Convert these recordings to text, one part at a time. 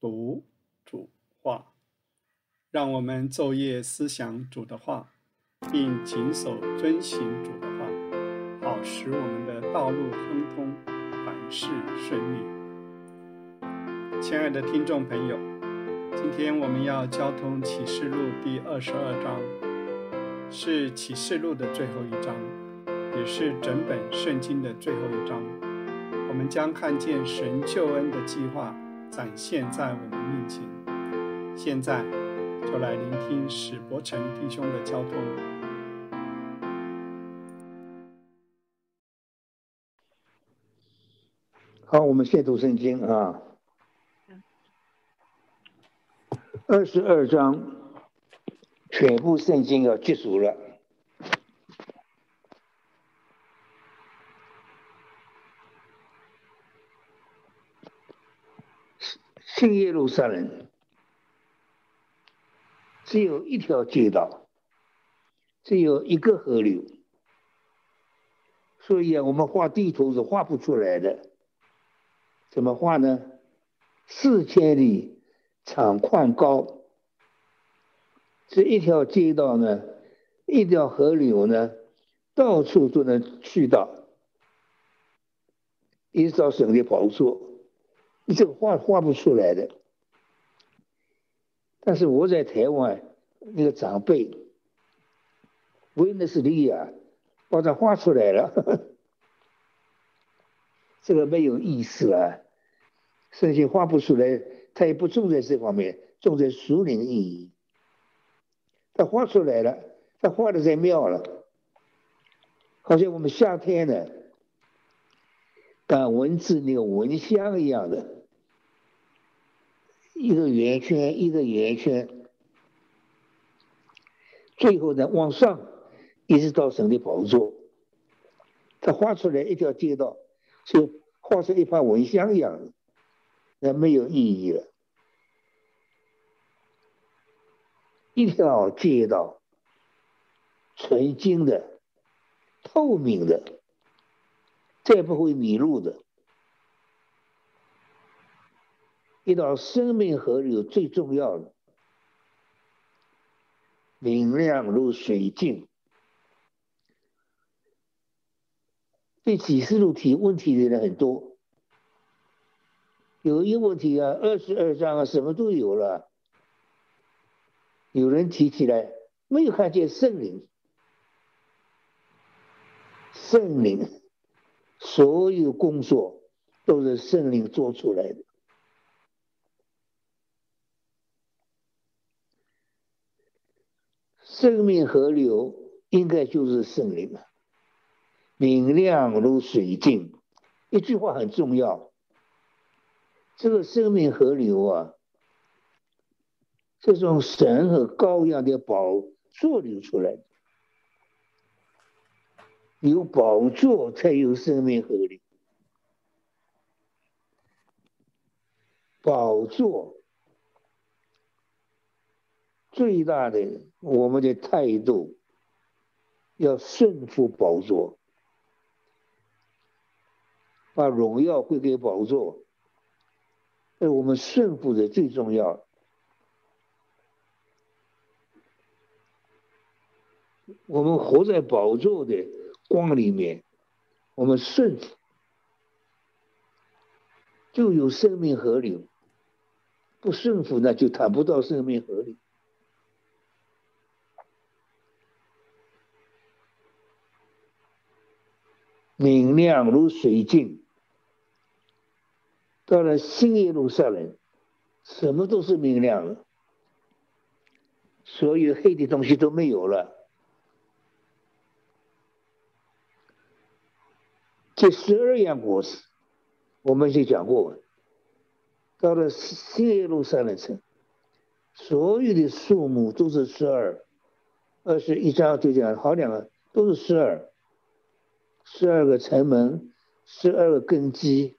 读主话，让我们昼夜思想主的话，并谨守遵行主的话，好使我们的道路亨通，凡事顺利。亲爱的听众朋友，今天我们要交通启示录第二十二章，是启示录的最后一章，也是整本圣经的最后一章。我们将看见神救恩的计划。展现在我们面前。现在就来聆听史伯成弟兄的交通。好，我们现读圣经啊，二十二章，全部圣经要结束了。新耶路撒冷只有一条街道，只有一个河流，所以啊，我们画地图是画不出来的。怎么画呢？四千里长宽高，这一条街道呢，一条河流呢，到处都能去到，一直到省的宝座。你这个画画不出来的，但是我在台湾那个长辈，维纳斯利亚把它画出来了，这个没有意思啊，圣经画不出来，他也不重在这方面，重在属灵意义。他画出来了，他画的太妙了，好像我们夏天呢，赶蚊子那个蚊香一样的。一个圆圈，一个圆圈，最后呢往上，一直到神的宝座。他画出来一条街道，就画成一盘蚊香一样的，那没有意义了。一条街道，纯净的、透明的，再不会迷路的。一道生命河流最重要的，明亮如水镜。对启示录提问题的人很多，有一个问题啊，二十二章啊，什么都有了。有人提起来，没有看见圣灵，圣灵所有工作都是圣灵做出来的。生命河流应该就是圣灵了，明亮如水镜。一句话很重要，这个生命河流啊，这种神和羔羊的宝座流出来，有宝座才有生命河流，宝座。最大的我们的态度要顺服宝座，把荣耀归给宝座，哎，我们顺服的最重要。我们活在宝座的光里面，我们顺服就有生命河流，不顺服那就谈不到生命河流。明亮如水镜，到了新耶路撒冷，什么都是明亮的，所有黑的东西都没有了。这十二样果实，我们就讲过了，到了新耶路撒冷城，所有的数目都是十二，二十一章就讲好两个都是十二。十二个城门，十二个根基，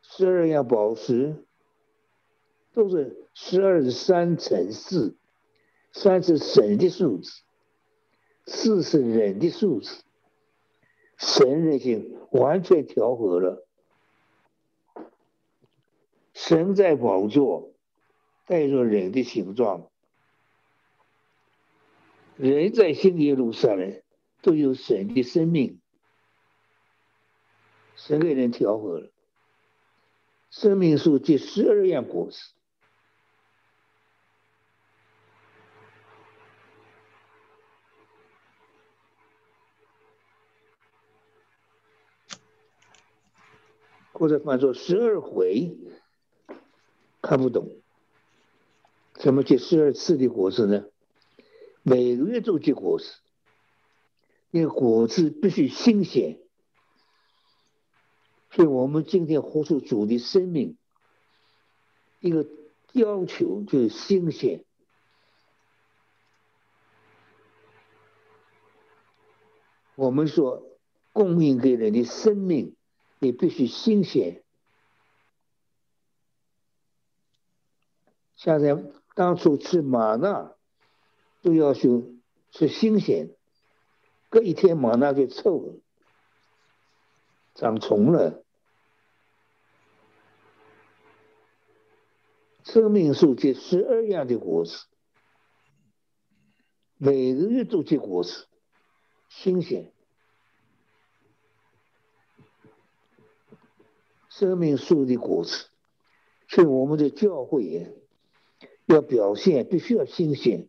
十二样宝石，都是十二三乘四，三是神的数字，四是人的数字，神人性完全调和了，神在宝座，带着人的形状，人在新耶路撒冷都有神的生命，神给人调和了。生命树结十二样果实。或者翻作十二回，看不懂，什么结十二次的果实呢？每个月都结果实，那个果子必须新鲜。所以我们今天活出主的生命，一个要求就是新鲜。我们说供应给人的生命。也必须新鲜。现在当初吃玛纳，都要求吃新鲜，隔一天玛纳就臭了，长虫了。生命树结十二样的果子，每个月都结果子，新鲜。生命树的果子，所以我们的教会要表现，必须要新鲜。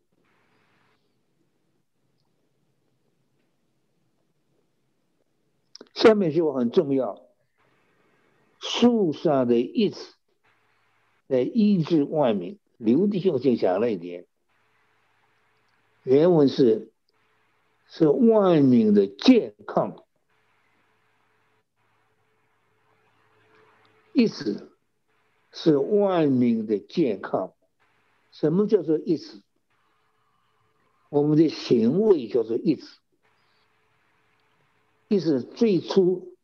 下面就很重要，树上的意思来医治万民。刘弟兄就讲了一点，原文是是万民的健康。意思是万民的健康。什么叫做意思？我们的行为叫做意思。意思最初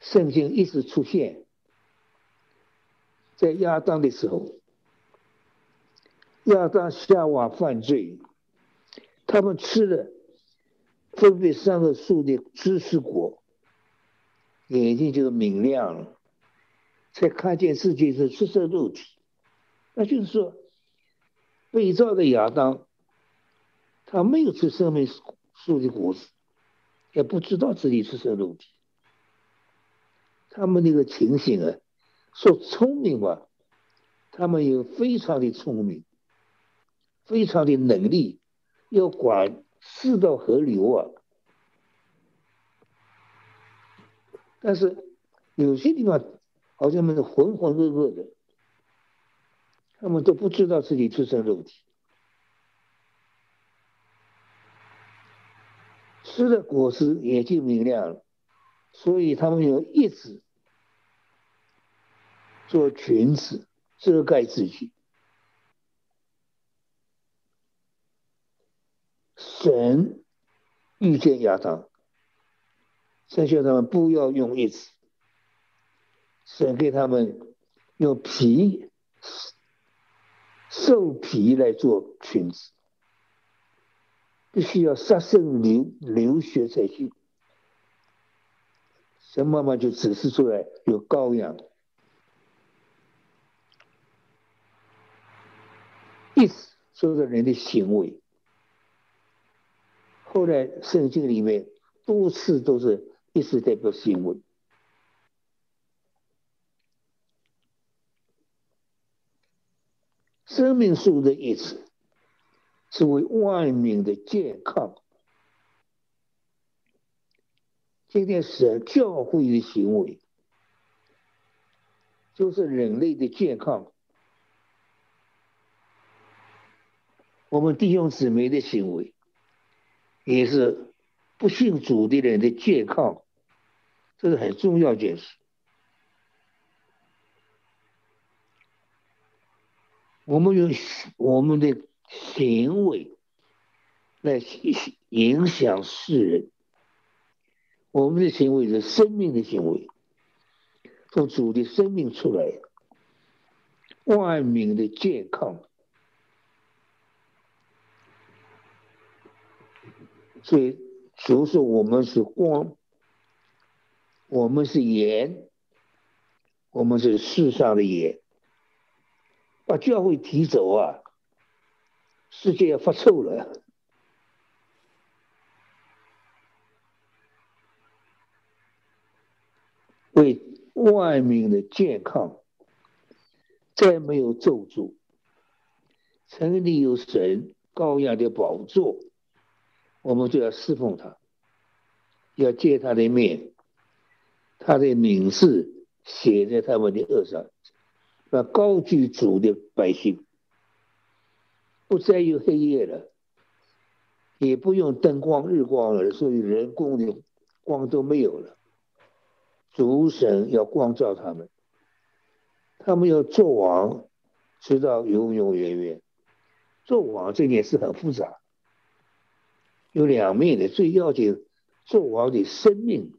圣经一直出现在亚当的时候，亚当夏娃犯罪，他们吃了分别三个树的知识果，眼睛就明亮了。才看见世界是赤色肉体，那就是说，被造的亚当，他没有吃生命树的果子，也不知道自己赤色肉体。他们那个情形啊，说聪明吧，他们有非常的聪明，非常的能力，要管四道河流啊。但是有些地方。好像们是浑浑噩噩的，他们都不知道自己出生肉体，吃的果实也就明亮了，所以他们有意志做裙子遮盖自己。神遇见亚当，神叫他们不要用一子。神给他们用皮兽皮来做裙子，必须要杀生流流血才行。神慢慢就指示出来有羔羊，意思说着人的行为。后来圣经里面多次都是意思代表行为。生命树的意思是为万民的健康。今天神教会的行为，就是人类的健康。我们弟兄姊妹的行为，也是不信主的人的健康，这是很重要一件事。我们用我们的行为来影响世人，我们的行为是生命的行为，从主的生命出来，万民的健康。所以主说我们是光，我们是盐，我们是世上的盐。把教会提走啊，世界要发臭了。为万民的健康，再没有咒诅，城里有神高雅的宝座，我们就要侍奉他，要见他的面，他的名字写在他们的额上，那高举主的百姓，不再有黑夜了，也不用灯光日光了，所以人工的光都没有了。主神要光照他们，他们要做王，直到永永远远。做王这件事很复杂，有两面的。最要紧，做王的生命，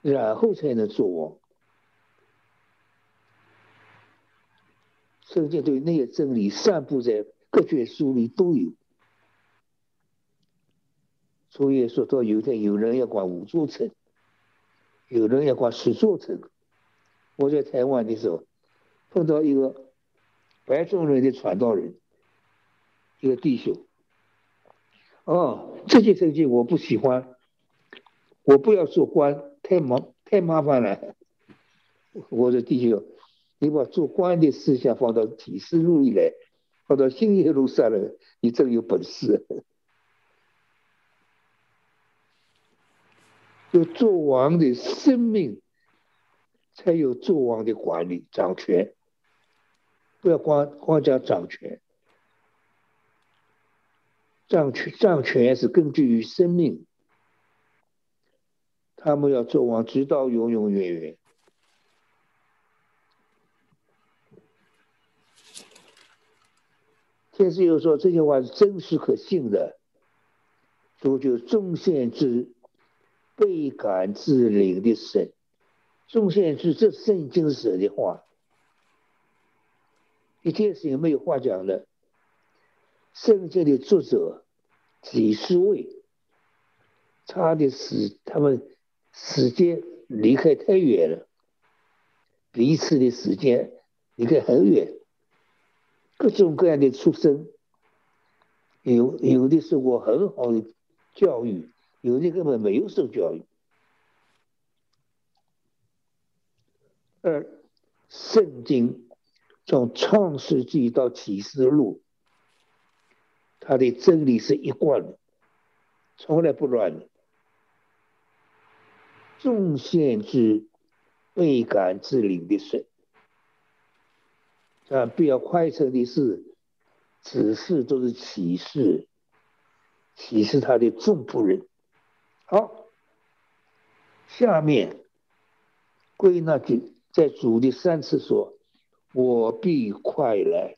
然后才能做王。圣经对那些真理散布在各卷书里都有。所以说到有一天有人要管五座城。有人要管十座城。我在台湾的时候，碰到一个白种人的传道人，一个弟兄。哦，这些事情我不喜欢，我不要做官，太忙太麻烦了。我的弟兄，你把做官的思想放到启示录里来，放到新耶路撒冷，你真有本事。有做王的生命，才有做王的管理掌权。不要光光讲掌权，掌权掌权是根据于生命。他们要做王，直到永永远远。天师又说这些话是真实可信的，主就众先知。倍感自领的神，众先知这圣经写的话，一件事情没有话讲的。圣经的作者几十位，差的时他们时间离开太远了，彼此的时间离开很远，各种各样的出身，有有的受过很好的教育。有的根本没有受教育。而圣经从创世纪到启示录，他的真理是一贯的，从来不乱的。众先知倍感自领的事，啊，比较快车的是，只是都是启示，启示他的众仆人。好，下面归纳句在主的三次说：“我必快来。”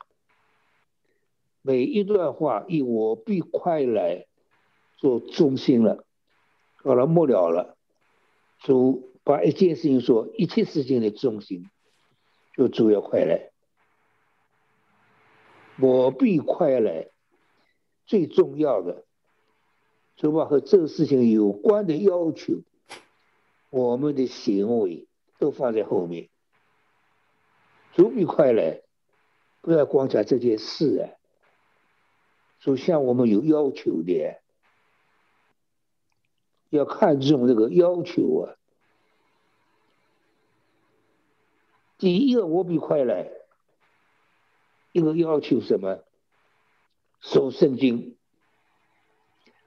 每一段话以“我必快来”做中心了，好了，末了了。主把一件事情说，一切事情的中心就主要快来。我必快来，最重要的。主把和这个事情有关的要求，我们的行为都放在后面。主必快来，不要光讲这件事啊。就像我们有要求的，要看重这个要求啊。第一个，我比快来，一个要求什么？守圣经。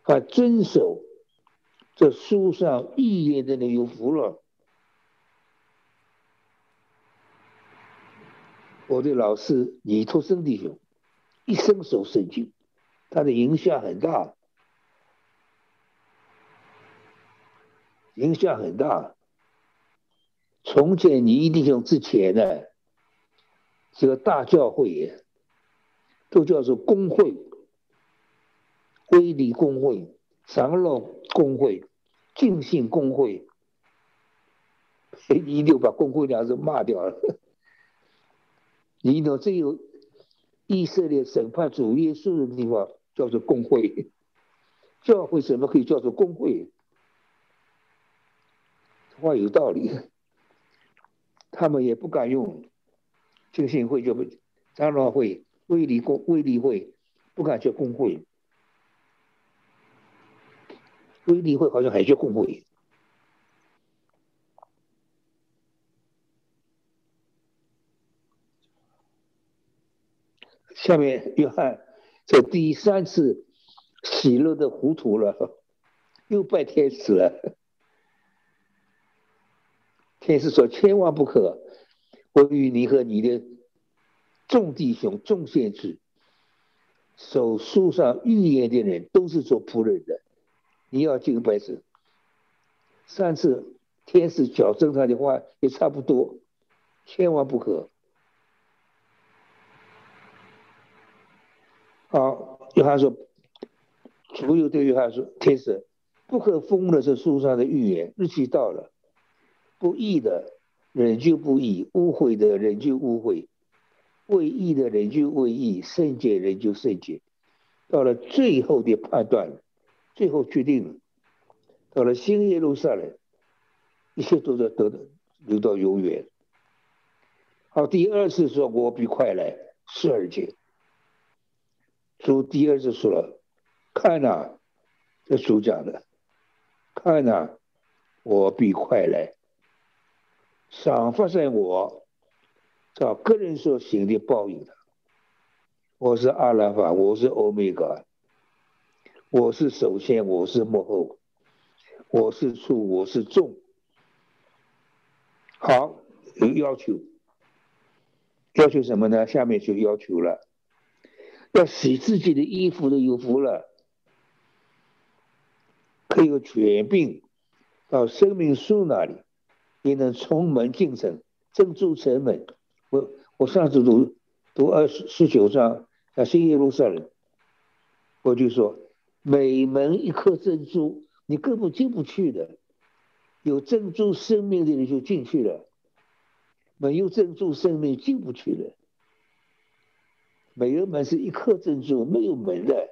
啊，遵守这书上预言的那有福了。我的老师李托生弟兄一生守圣经，他的影响很大，影响很大。从前你一弟兄之前呢，这个大教会都叫做公会。归理公会、长老公会、敬信公会，一定把公会两字骂掉了。你呢？只有以色列审判主耶稣的地方叫做工会，教会怎么可以叫做工会？话有道理，他们也不敢用敬信会，就不长老会、卫理公、卫理会，不敢叫工会。卫理会好像还叫工会。下面约翰这第三次喜乐的糊涂了，又拜天使了。天使说：“千万不可，我与你和你的众弟兄、众先知，手书上预言的人，都是做仆人的。你要敬拜神。”上次天使矫正他的话也差不多，千万不可。好，约翰说：“主有对约翰说，天使不可封的是书上的预言，日期到了。”不义的人就不义，误会的人就误会，为义的人就为义，圣洁人就圣洁。到了最后的判断，最后决定，到了新耶路撒冷，一切都在得到留到永远。好，第二次说我必快来，十二节。主第二次说了，看呐，这主讲的，看呐，我必快来。赏发在我，照个人所行的报应的。我是阿拉法，我是欧米伽，我是首先，我是幕后，我是处，我是众。好，有要求，要求什么呢？下面就要求了，要洗自己的衣服的有福了，可以有权柄到生命树那里。也能从门进城，镇住城门。我我上次读读二十十九章啊，新耶路撒冷，我就说每门一颗珍珠，你根本进不去的。有珍珠生命的人就进去了，没有珍珠生命进不去了。没有门是一颗珍珠，没有门的。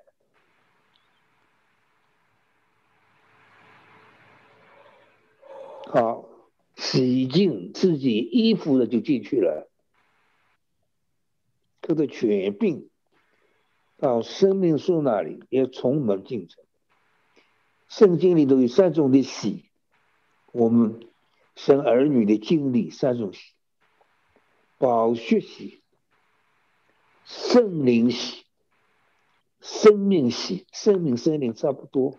好。洗净自己衣服的就进去了，他的权柄到生命树那里要从门进城。圣经里头有三种的喜，我们生儿女的经历三种喜：宝血喜、圣灵洗、生命洗。生命、生灵差不多，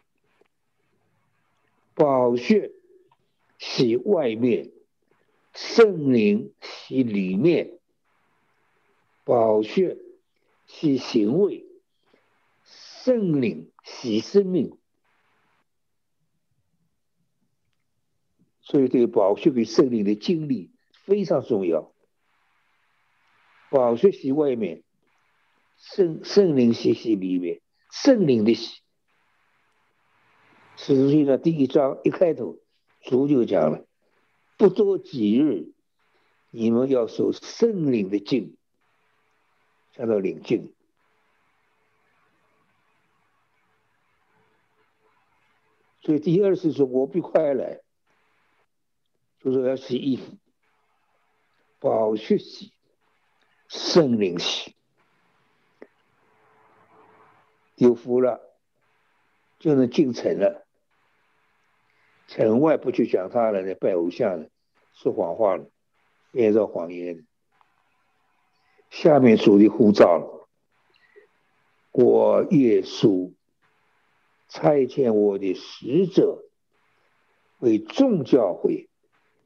宝血。洗外面，圣灵洗里面，宝血洗行为，圣灵洗生命。所以，对宝血跟圣灵的经历非常重要。宝血洗外面，圣圣灵洗洗里面，圣灵的洗。实际上，第一章一开头。主就讲了，不多几日，你们要受圣灵的敬，叫做领敬。所以第二次说我必快来，就说要洗衣服，宝血洗，圣灵洗，有福了，就能进城了。城外不去讲他人了，拜偶像了，说谎话了，编造谎言。下面主的呼召了，我耶稣差遣我的使者为众教会，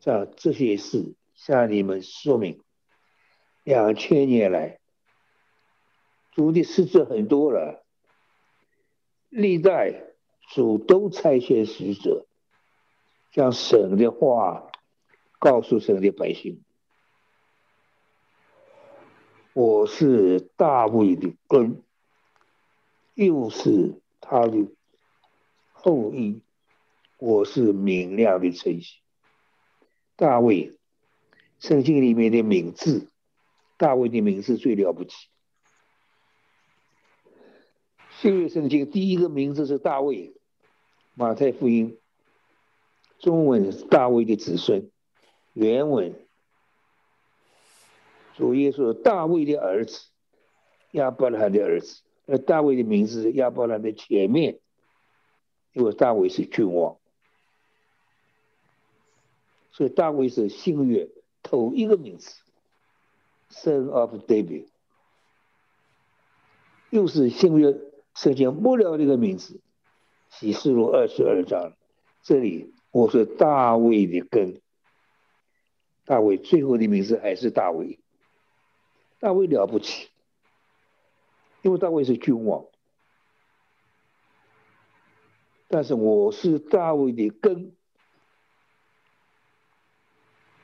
让这些事向你们说明。两千年来，主的使者很多了，历代主都差遣使者。将神的话告诉神的百姓。我是大卫的根，又是他的后裔。我是明亮的晨曦。大卫，圣经里面的名字，大卫的名字最了不起。新约圣经第一个名字是大卫，马太福音。中文大卫的子孙，原文。主耶稣大卫的儿子，亚伯拉罕的儿子。而大卫的名字是亚伯拉罕的前面，因为大卫是君王，所以大卫是新约头一个名字，Son of David，又是新约圣经末了的一个名字，启示录二十二章，这里我说大卫的根，大卫最后的名字还是大卫，大卫了不起。因为大卫是君王，但是我是大卫的根，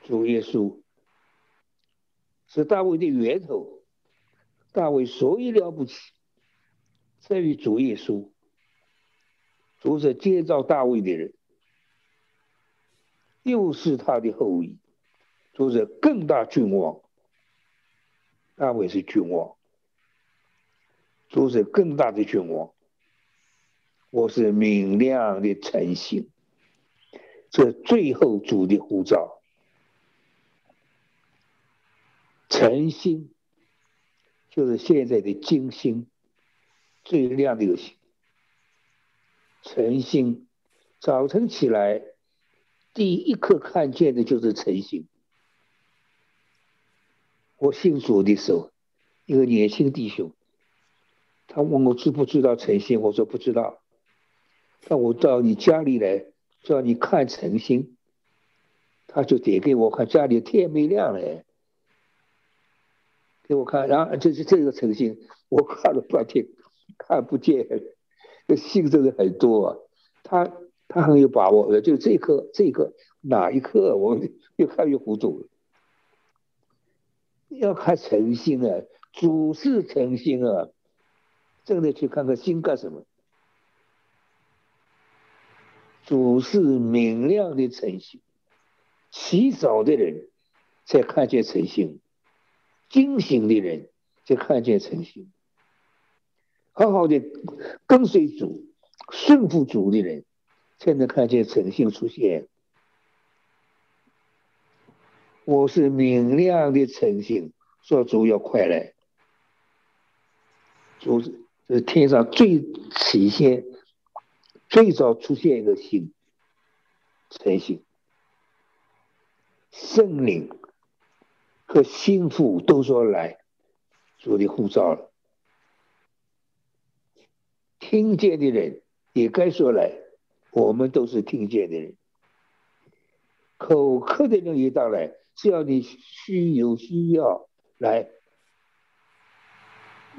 主耶稣是大卫的源头，大卫所以了不起，在于主耶稣，主是建造大卫的人，又是他的后裔，主是更大君王，大卫是君王。主是更大的君王，我是明亮的诚信，这最后主的护照，诚心就是现在的金星，最亮的一个星。诚心，早晨起来第一刻看见的就是诚心。我信主的时候，一个年轻弟兄。他问我知不知道诚心，我说不知道。那我到你家里来，叫你看诚心，他就点给我看，家里天没亮了，给我看，然后这是这个诚心，我看了半天看不见，这信真的很多，啊他他很有把握的，就这一刻，这个哪一刻，我越看越糊涂。要看诚心啊，主是诚心啊。真的去看看心干什么？主是明亮的诚心，起早的人才看见诚心，惊醒的人才看见诚心。好好的跟随主、顺服主的人，才能看见晨星出现。我是明亮的晨星，说主要快来，主是。是天上最起先、最早出现一个星，晨星，圣灵和心腹都说来，主的护照了。听见的人也该说来，我们都是听见的人。口渴的人也到来，只要你需有需要来。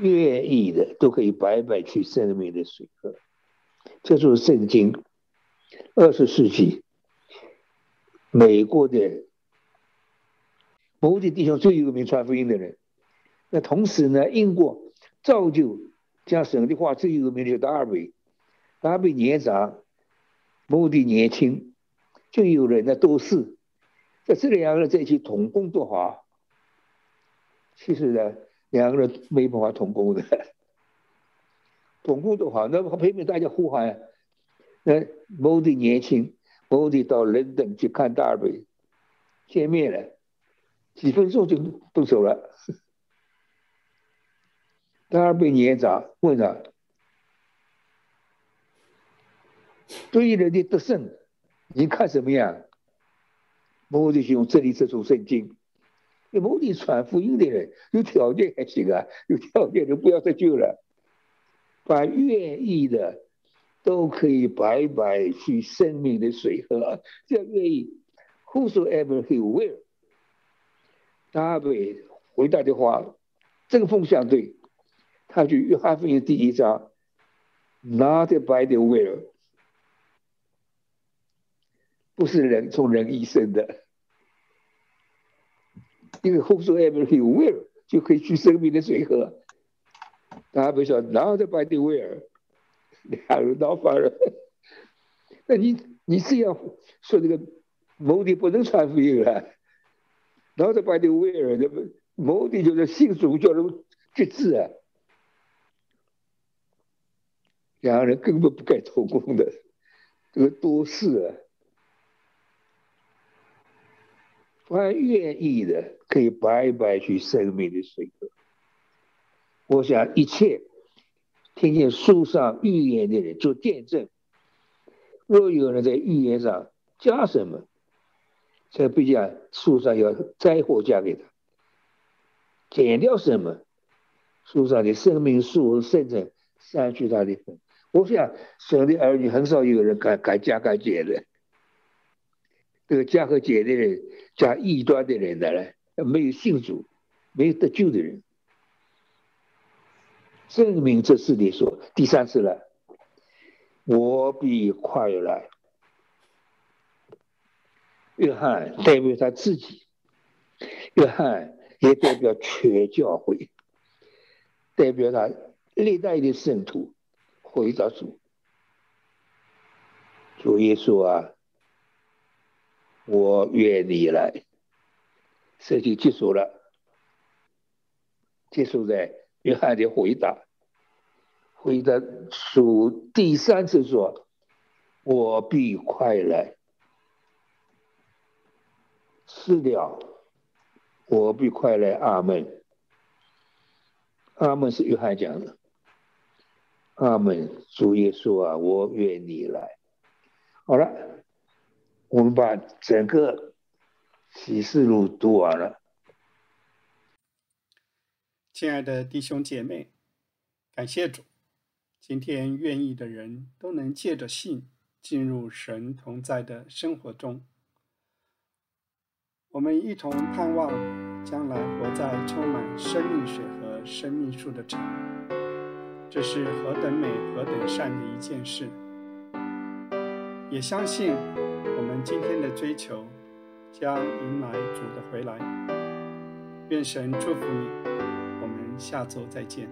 愿意的都可以白白去生命的水喝，这就是圣经。二十世纪，美国的某地弟兄最有名传福音的人。那同时呢，英国造就讲神的话最有名的达尔维，达尔维年长，某的年轻，就有人呢都是在这两个人在一起同工作好。其实呢。两个人没办法同工的，同工都好，那么偏偏大家呼喊，那某的年轻，某的到伦敦去看大尔贝，见面了，几分钟就动手了。大尔贝年长，问他，对于人的得胜，你看什么样？某的就用这里这种圣经。有目的传福音的人，有条件还行啊，有条件就不要再救了。把愿意的，都可以白白去生命的水喝。这样愿意，Whosoever he will。大卫回答的话，针锋相对。他去约翰福音第一章，Not by the will，不是人从人一生的。因为后说 ever he will 就可以去生命的水喝，他不说，Not by the will，两人闹翻了。那你你这样说这个目的不能传福音了，然后再把你 will，那么目的就是信主叫人决志啊。两个人根本不该同工的，这个多事啊。凡愿意的，可以白白去生命的水河。我想一切听见书上预言的人做见证。若有人在预言上加什么，这必将树上要灾祸加给他；减掉什么，树上的生命树和圣者删去他的份。我想神的儿女很少有人敢敢加敢减的。这个加和减的人，加异端的人的呢，没有信主、没有得救的人，证明这是你说第三次了。我比快来。约翰代表他自己，约翰也代表全教会，代表他历代的圣徒回答主。主耶稣啊，我愿你来。这就结束了，结束在约翰的回答。回答属第三次说：“我必快来。”是了，我必快来。阿门。阿门是约翰讲的。阿门，主耶稣啊，我愿你来。好了，我们把整个启示录读完了。亲爱的弟兄姐妹，感谢主。今天愿意的人都能借着信进入神同在的生活中。我们一同盼望将来活在充满生命水和生命树的城，这是何等美、何等善的一件事。也相信我们今天的追求将迎来主的回来。愿神祝福你，我们下周再见。